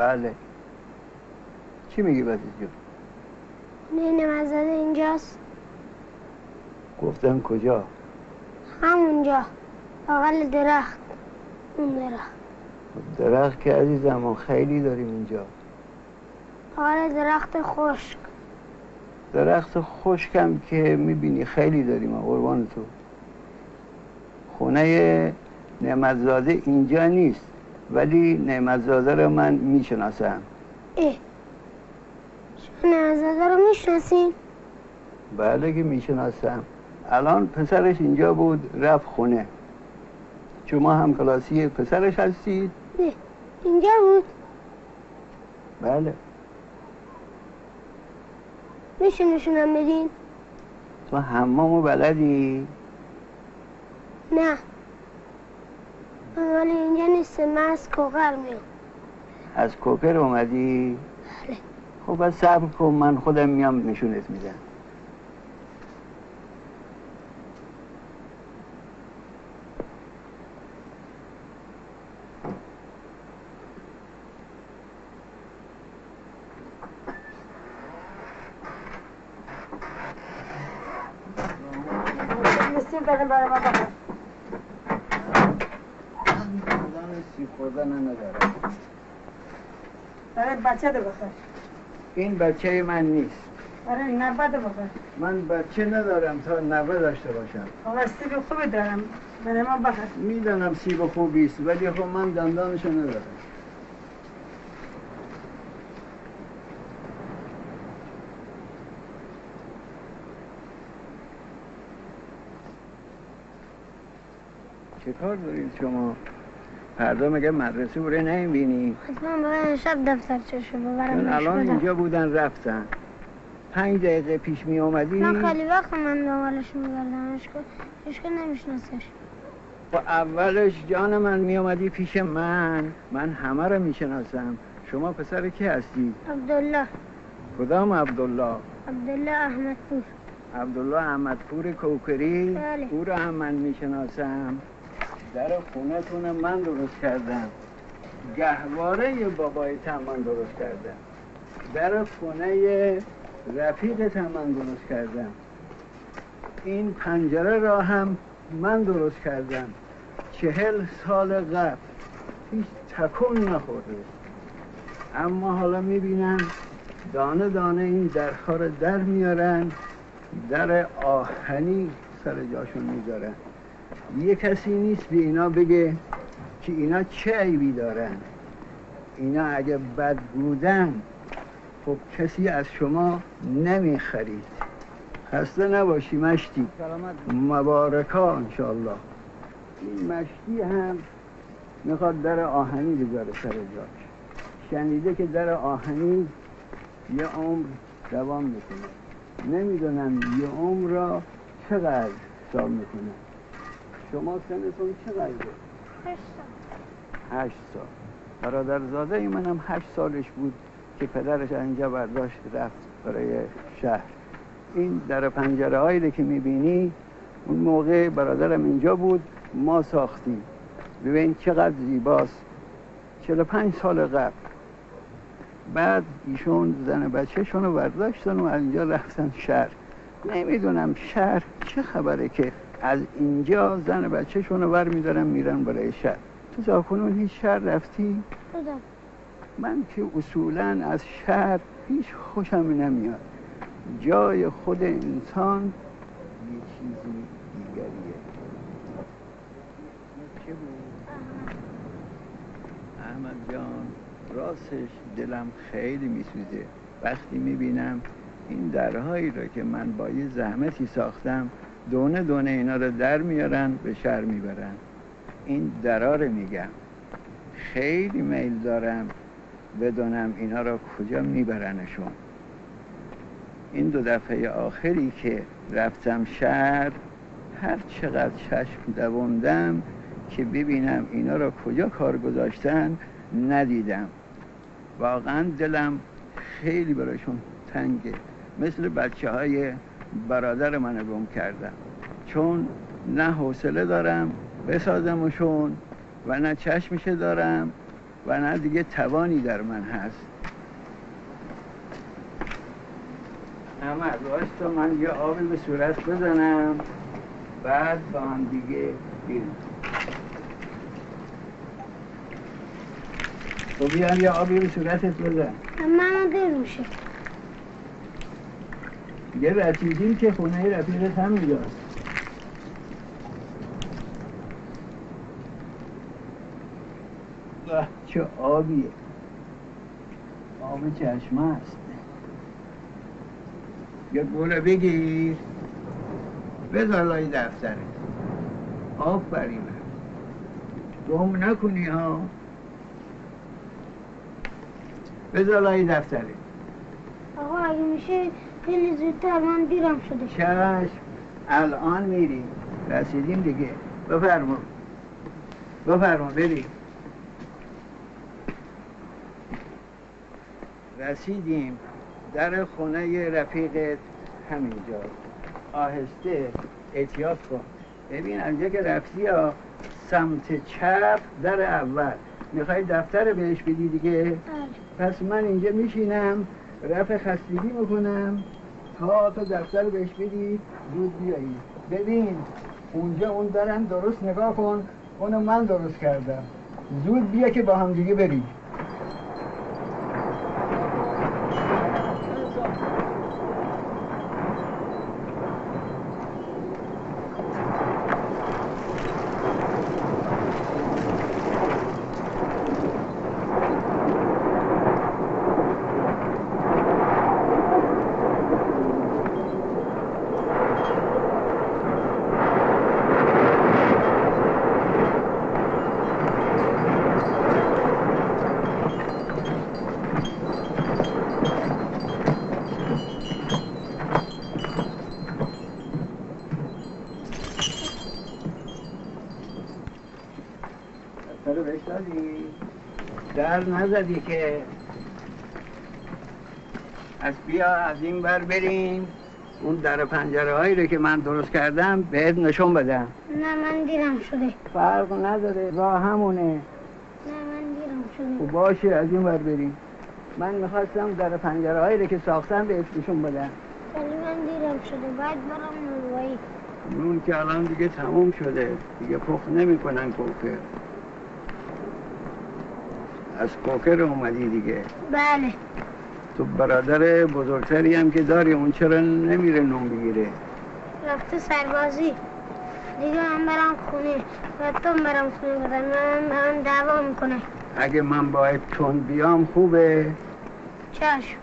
بله. چی میگی بدیز جو نه مزده اینجاست. گفتم کجا؟ همونجا. بغل درخت. اون درخت. درخت که عزیزم ما خیلی داریم اینجا. آره درخت خشک. درخت خشکم که می‌بینی خیلی داریم قربان تو. خونه نعمتزاده اینجا نیست. ولی نعمتزاده رو من می‌شناسم اه نعمتزاده رو می‌شناسین؟ بله که می‌شناسم الان پسرش اینجا بود رفت خونه شما هم کلاسی پسرش هستید؟ نه اینجا بود بله میشه نشونم بدین؟ تو حمامو بلدی؟ نه ولی اینجا نیستم من از کوکر میام از کوکر اومدی؟ بله. خب بس صبر کن من خودم میام نشونت میدم مثل برای برای ما بخور سیب خوردن ندارم بچه دو بخور این بچه من نیست. برای نبه دو بخور من بچه ندارم تا نوه داشته باشم. آقا سیب خوبی دارم. برای ما بخور می‌دانم سیب خوبی است ولی خب من دندانشو ندارم. چه کار دارید شما؟ فردا مگه مدرسه بوره نمی‌بینی؟ حتما باید شب دفترچهشو ببرم چون بهش الان. اینجا بودن رفتن پنج دقیقه پیش می آمدی من خیلی وقت من دنبالش میگردم اشکال نمیشناسش و اولش جان من می آمدی پیش من من همه رو می شناسم شما پسر کی هستی؟ عبدالله کدام عبدالله؟ عبدالله احمد پور عبدالله احمدپور کوکری بله. او رو هم من می‌شناسم در خونتون من درست کردم. گهواره بابایت هم من درست کردم. در خونه رفیقت هم من درست کردم. این پنجره را هم من درست کردم. چهل سال قبل. هیچ تکون نخورده. اما حالا می‌بینم دانه دانه این درخا رو در میارن در آهنی سر جاشون می‌ذارن. یه کسی نیست به اینا بگه که اینا چه عیبی دارن. اینا اگه بد بودن خب کسی از شما نمی‌خرید. خسته نباشی مشتی. مبارکا انشالله این مشتی هم می‌خواد در آهنی بذاره سر جاش. شنیده که در آهنی یه عمر دوام می‌کنه. نمی‌دونم یه عمر را چقدر حساب می‌کنه. شما سنتون چقدره؟ هشت سال. برادرزاده ای منم هشت سالش بود که پدرش اینجا برداشت رفت برای شهر. این در پنجره هایی که می‌بینی اون موقع برادرم اینجا بود ما ساختیم. ببین چقدر زیباست. چهل پنج سال قبل. بعد ایشون زن بچهشون رو برداشتن و از اینجا رفتن شهر. نمی‌دونم شهر چه خبره که از اینجا زن بچهشون رو بر میدارن میرن برای شهر. تو زاکنون هیچ شهر رفتی؟ بودم من که اصولا از شهر هیچ خوشم نمیاد. جای خود انسان یه چیزی دیگریه. چه بود؟ احمد جان راستش دلم خیلی میسوزه. وقتی می‌بینم این درهایی رو که من با یه زحمتی ساختم دونه دونه اینا رو در میارن به شهر می‌برن. این درا رو میگم. خیلی میل دارم بدونم اینا رو کجا میبرنشون. این دو دفعه آخری که رفتم شهر هر چقدر چشم دووندم که ببینم اینا رو کجا کار گذاشتن ندیدم. واقعا دلم خیلی براشون تنگه. مثل بچه های برادر من گم کردم چون نه حوصله دارم بسازمشون و نه چشمشه دارم و نه دیگه توانی در من هست. احمد واستا من یه آبی به صورت بزنم بعد با هم دیگه بریم تو بیان یه آبی به صورتت بزن. من میشه یه رسیدیم که خونه رفیقت هم اینجاست چه آبیه. آب چشمه است. یه گوله بگیر. بذار لای دفتره آفرین. گم نکنی ها. بذار لای دفتره آقا اگه میشه خیلی زودتر من دیرم شده. چشم. الان میریم رسیدیم دیگه. بفرما. بفرما بریم رسیدیم. در خونه رفیقت همینجا. آهسته. احتیاط کن. ببین اینجا که رفتی ها سمت چپ در اول. می‌خوای دفتر بهش بدی دیگه؟ پس من اینجا میشینم. رفع خستگی می‌کنم تا تو دفتر بهش بدی زود بیایی. ببین اونجا اون درم درست نگاه کن. اونو من درست کردم. زود بیا که با هم دیگه بریم دفتر بهش دادی در نزدی که از بیا از این بر بریم. اون در پنجره هایی رو که من درست کردم بهت نشون بدم. نه من دیرم شده. فرق نداره راه همونه. نه من دیرم شده. و باشه از این بر بریم. من می‌خواستم در پنجره هایی رو که ساختم بهت نشون بدم. ولی من دیرم شده. باید برم نروایی نون که الان دیگه تموم شده. دیگه پخت نمی‌کنن کوکر از کوکر اومدی دیگه. بله. تو برادر بزرگتری هم که داری اون چرا نمیره نون بگیره؟ رفته سربازی. دیگه من برم خونه. و تو برم خونه بدن من دعوا می‌کنه اگه من باید تون بیام خوبه؟ چشم.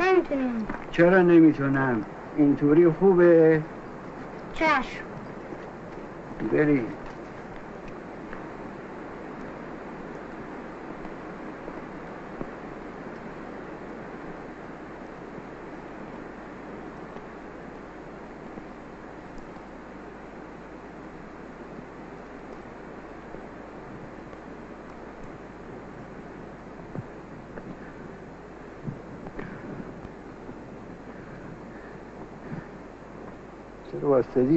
نمی‌تونیم چرا نمی‌تونم؟ اینطوری خوبه؟ چشم. بریم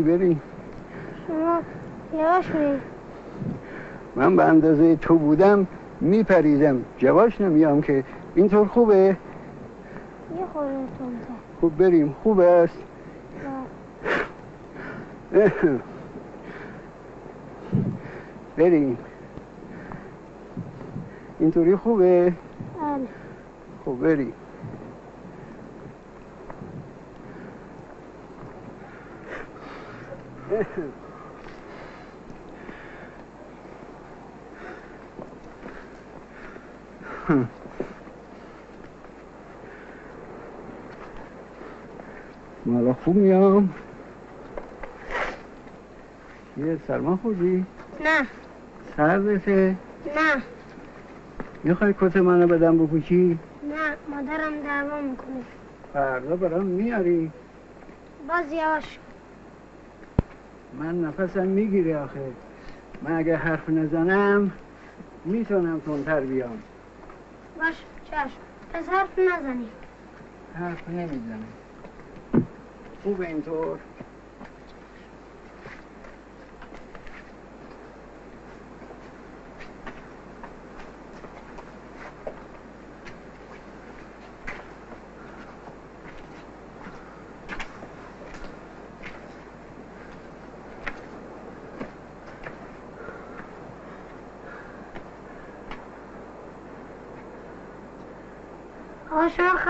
بریم شما یواش میریم من به اندازه تو بودم میپریدم. جواش نمیام که. اینطور خوبه؟ یه خوب بریم. خوب است. بریم. اینطوری خوبه؟ بله. خب بریم. مالا خوب میام یه سرما خوردی؟ نه سردته؟ نه می‌خوای کت منو بدم بپوشی؟ نه مادرم دعوا می‌کنه فردا برام میاری؟ باز یواش من نفسم می‌گیره آخه. من اگه حرف نزنم می‌تونم تندتر بیام. باش چشم. پس حرف نزنی. حرف نمی‌زنم. خوب اینطور؟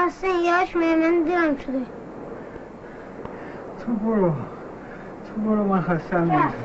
آقا شما خسته یاش من دیرم شده. تو برو. تو برو من خستم نیست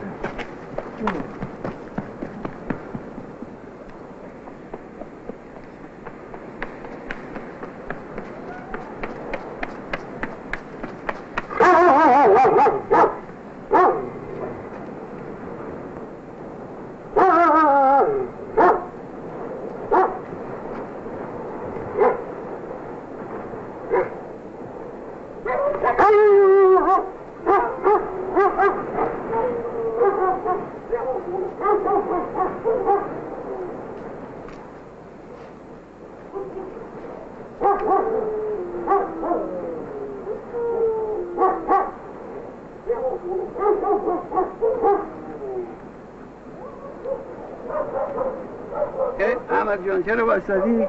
احمد جان چرا بستدی؟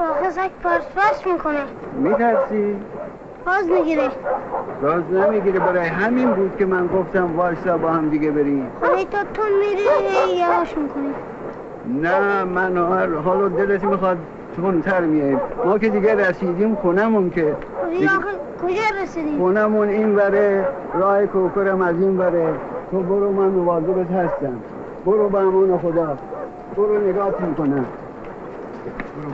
آخه سک پارس پارس می‌کنه میترسی؟ باز باز نمی‌گیره برای همین بود که من گفتم وایسا با هم دیگه بریم. خواهی تا تو میری یواش می‌کنی. نه من هر حالا دلت می‌خواد تر میاییم ما که دیگه رسیدیم خونمون که. دیگه کجا رسیدیم؟ خونمون این بره راه کوکرم از این بره تو برو من مواظبت هستم. برو به امان خدا. برو نگاه می‌کنم. برو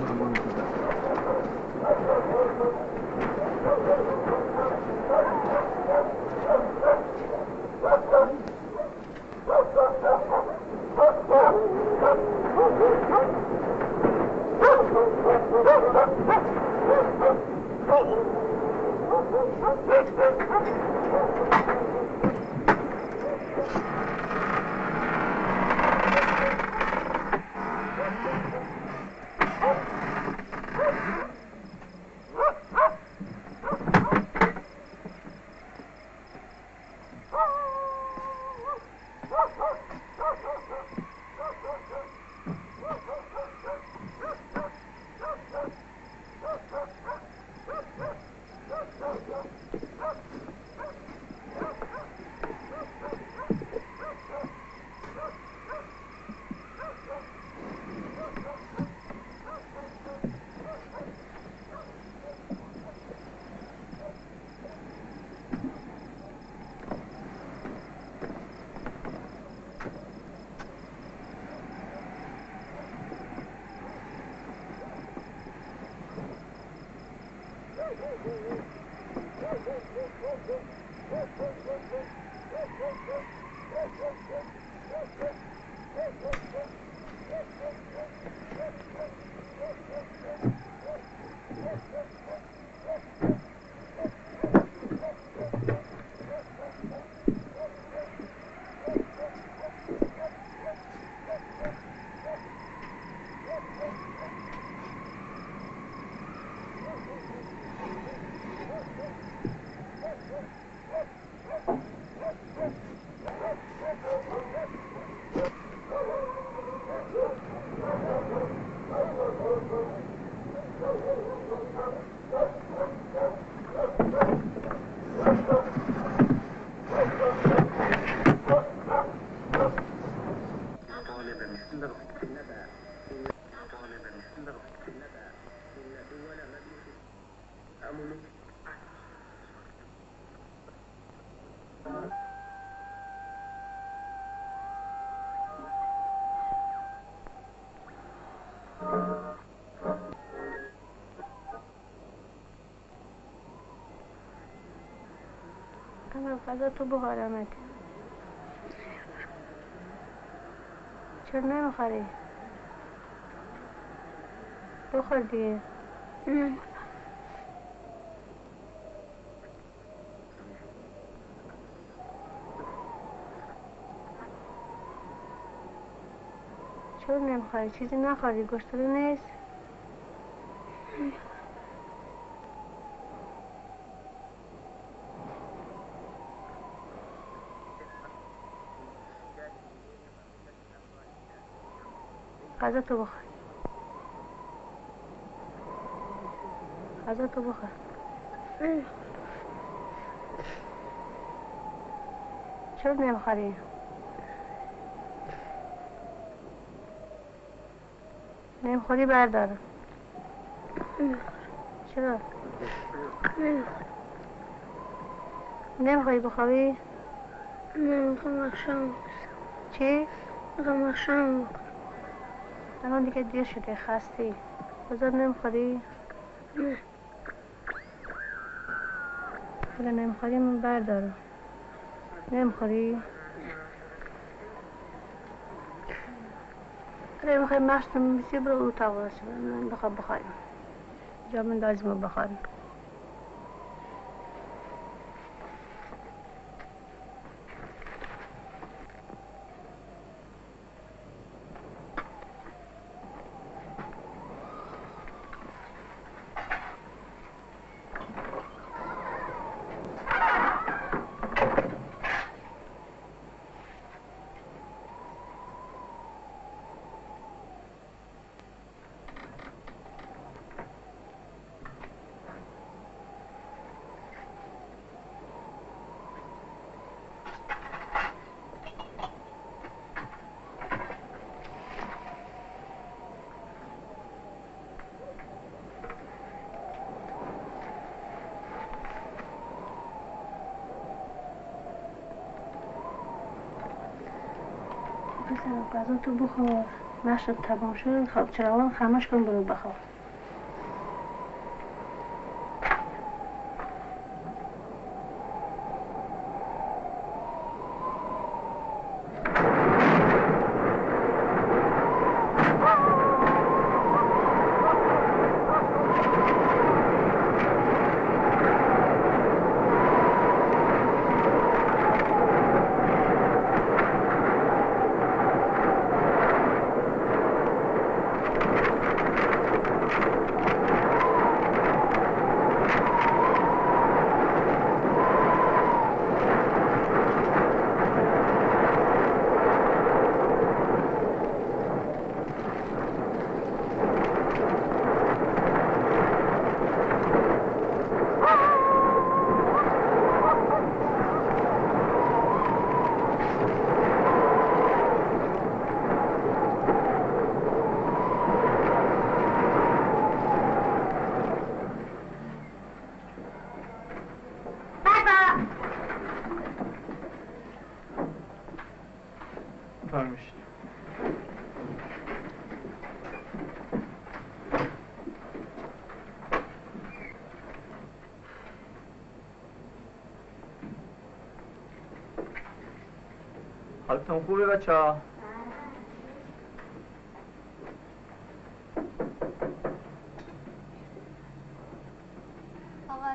من فضا تو بخورمت چرا نمی‌خوری بخور دیگه. چرا نمی‌خوری چیزی نخوری گشتو نیست؟ غذا تو بخور غذا تو بخور چرا نمی‌خوری؟ نمی‌خوری بردارم چرا؟ نمی‌خوای بخوابی؟ نمی‌خوام اخشام چی؟ می‌خوام الان دیگه دیر شده خستی بازار نمی‌خوری؟ اگه نمی‌خوری من بردارم. نمی‌خوری؟ اگه می‌خوای مشت میسی برو تا باشه من بخواب بخوایم. جا من دازمو بخواریم پسر غذا تو بخور مشت تمام شد. خب چراغان خمش کن برو بخور حالتون خوبه بچه ها؟ آقا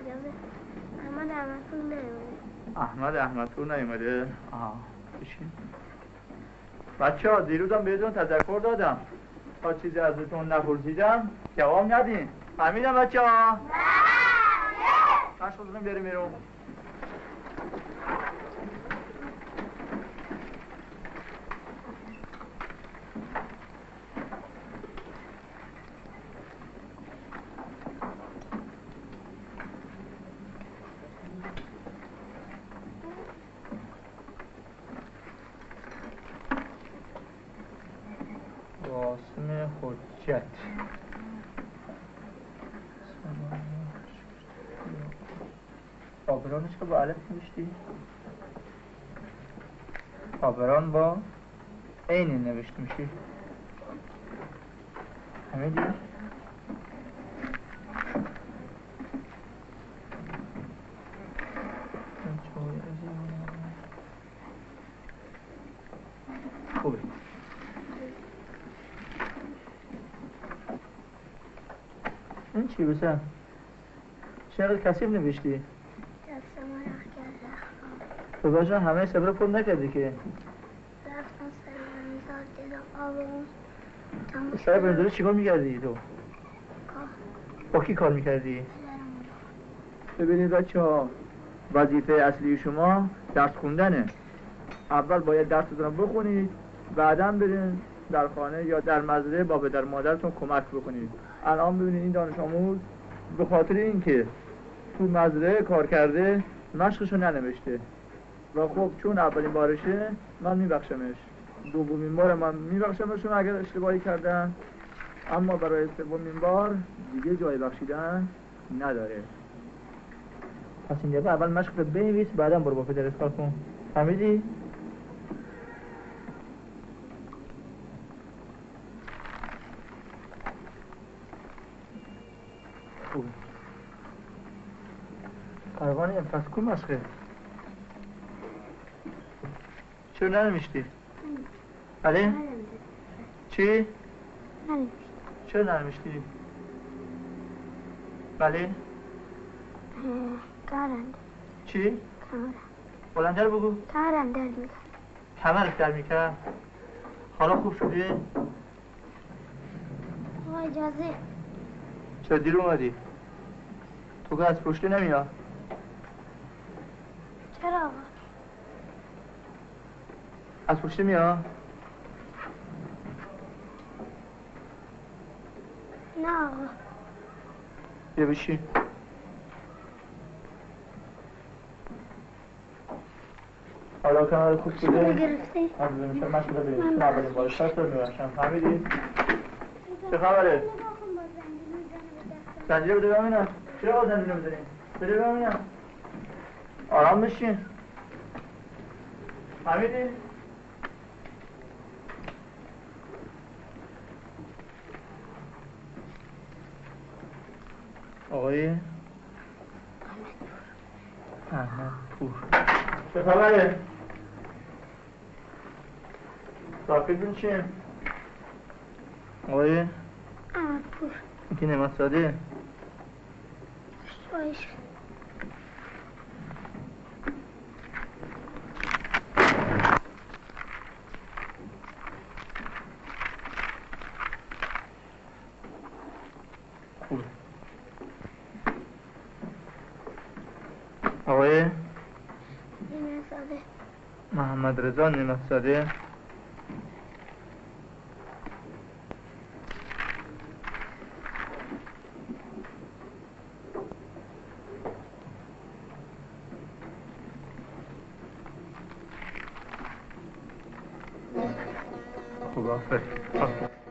اجازه. احمد احمد احمدپور نیومده. بچه ها دیروزم بهتون تذکر دادم. تا چیزی ازتون نپرسیدم جواب ندین. فهمیدم بچه ها؟ بله بریم بیرون قاسم حجت که با علف نوشتی؟ آبران با عین نوشت میشه همه دی؟ خوبه این چی بسن؟ چقدر کسیب نوشتی؟ باشن همه صبر پر نکردی که رفتم سر زار دیدم سر بنداره چیکار می‌کردی تو؟ با کی کار می‌کردی؟ ببینید بچه ها وظیفه اصلی شما درس خوندنه اول باید درستون رو بخونید بعدا برین در خانه یا در مزرعه با پدر مادرتون کمک بکنید الان ببینید این دانش آموز به خاطر اینکه تو مزرعه کار کرده مشقشو ننوشته و خب چون اولین بارشه من میبخشمش. دومین بار من میبخشمشون اگر اشتباهی کردن. اما برای سومین بار دیگه جای بخشیدن نداره. پس این دفعه اول مشق رو بنویس بعدا برو با پدرت کار کن. فهمیدی؟ پروانه پس کو مشقه؟ چرا ننوشتی؟ بله؟ چی؟ چرا ننوشتی؟ بله؟ تارم چی؟ تارم بلندر بگو تارم در می‌کنم کمرت در می‌کرد حالا خوب؟ آقا اجازه چرا دیر اومدی؟ تو که از پشته نمیاد چرا آقا از پشته میاد نه آقا بیا بشین حالا کمر خوب شده؟ گرفتی؟ من اولین بار شرط رو میبرشم فهمیدی؟ چه خبره؟ زنجیره بده ببینم چرا با زنجیره بزنیم؟ بده ببینم آرام بشین فهمیدی؟ آقای احمد پور چه خبره؟ ساکتون چیه؟ آقای احمد پور این که نمت ساده باش خوبه آقای نیمه ساده محمد رضا نمت ساده خوب آفرین آفرین.